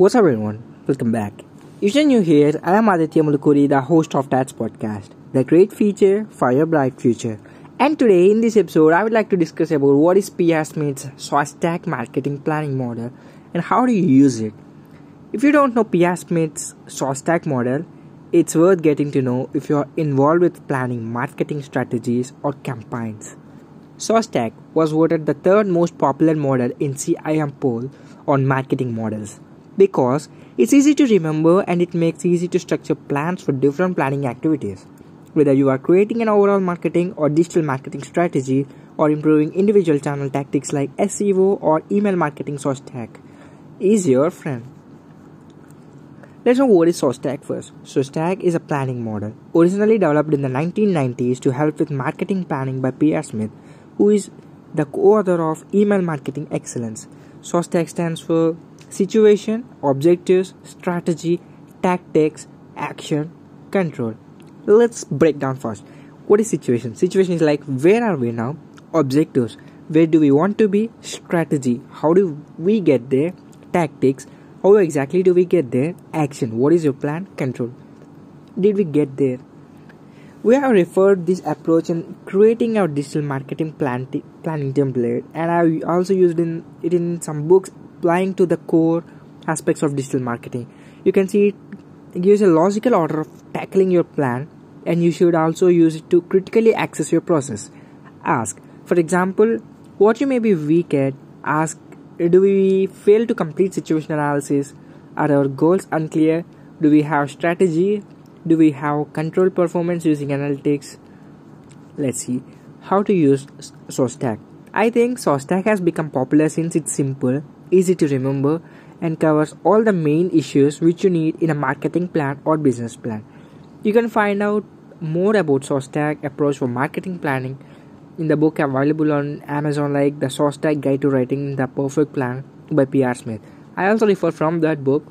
What's up, everyone? Welcome back. If you're new here, I am Aditya Mulukuri, the host of Tats Podcast, the great feature for your bright future. And today, in this episode, I would like to discuss about what is PR Smith's SWOT marketing planning model and how do you use it. If you don't know PR Smith's SWOT model, it's worth getting to know if you're involved with planning marketing strategies or campaigns. SWOT was voted the third most popular model in CIM poll on marketing models because it's easy to remember and it makes easy to structure plans for different planning activities. Whether you are creating an overall marketing or digital marketing strategy or improving individual channel tactics like SEO or email marketing SOSTAC is your friend. Let's know what is SWOT first. SWOT is a planning model originally developed in the 1990s to help with marketing planning by P.R. Smith, who is the co-author of Email Marketing Excellence. SWOT stands for situation, objectives, strategy, tactics, action, control. Let's break down first. What is situation? Situation is like where are we now? Objectives. Where do we want to be? Strategy. How do we get there? Tactics. How exactly do we get there? Action. What is your plan? Control. Did we get there? We have referred this approach in creating our digital marketing plan t- planning template, and I also used in, it in some books applying to the core aspects of digital marketing. You can see it gives a logical order of tackling your plan, and you should also use it to critically access your process. Ask, for example, what you may be weak at. Ask, do we fail to complete situation analysis? Are our goals unclear? Do we have strategy? Do we have control performance using analytics? Let's see how to use SWOT. I think SWOT has become popular since it's simple easy to remember, and covers all the main issues which you need in a marketing plan or business plan. You can find out more about SWOT approach for marketing planning in the book available on Amazon like the SWOT Guide to Writing the Perfect Plan by PR Smith. I also refer from that book.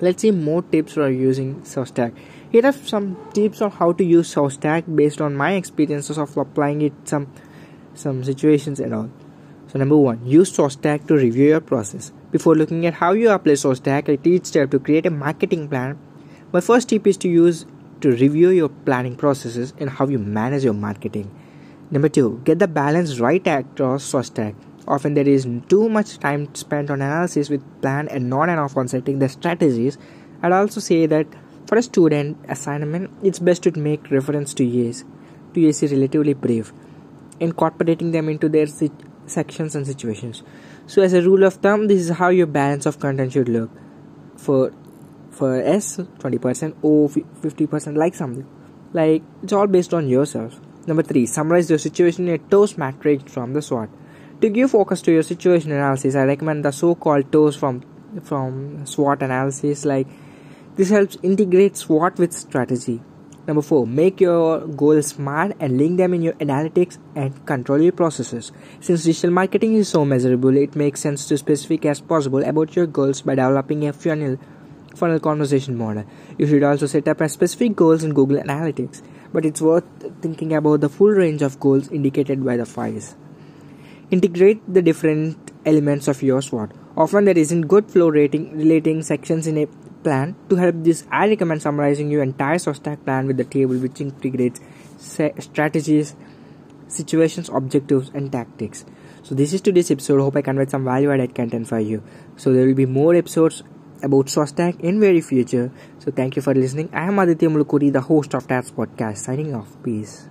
Let's see more tips for using SWOT. Here are some tips on how to use SWOT based on my experiences of applying it some some situations and all. So number one, use SWOT to review your process. Before looking at how you apply SWOT, at each step to create a marketing plan. My first tip is to use to review your planning processes and how you manage your marketing. Number two, get the balance right across SWOT. Often there is too much time spent on analysis with plan and not enough on setting the strategies. I'd also say that for a student assignment, it's best to make reference to years. To years is relatively brief, incorporating them into their sections and situations. So as a rule of thumb this is how your balance of content should look. For for s 20% o 50% like something. Like it's all based on yourself. Number three summarize your situation in a TOWS matrix from the swot. To give focus to your situation analysis i recommend the so-called TOWS from from swot analysis. Like this helps integrate swot with strategy Number four, make your goals smart and link them in your analytics and control your processes. Since digital marketing is so measurable, it makes sense to specific as possible about your goals by developing a funnel funnel conversation model. You should also set up a specific goals in Google Analytics, but it's worth thinking about the full range of goals indicated by the files. Integrate the different elements of your SWOT. Often there isn't good flow rating relating sections in a plan. To help this, I recommend summarizing your entire SWOT plan with the table which integrates strategies, situations, objectives, and tactics. So this is today's episode. Hope I conveyed some value-added content for you. So there will be more episodes about SWOT in very future. So thank you for listening. I am Aditya Mulukuri, the host of Tats Podcast. Signing off. Peace.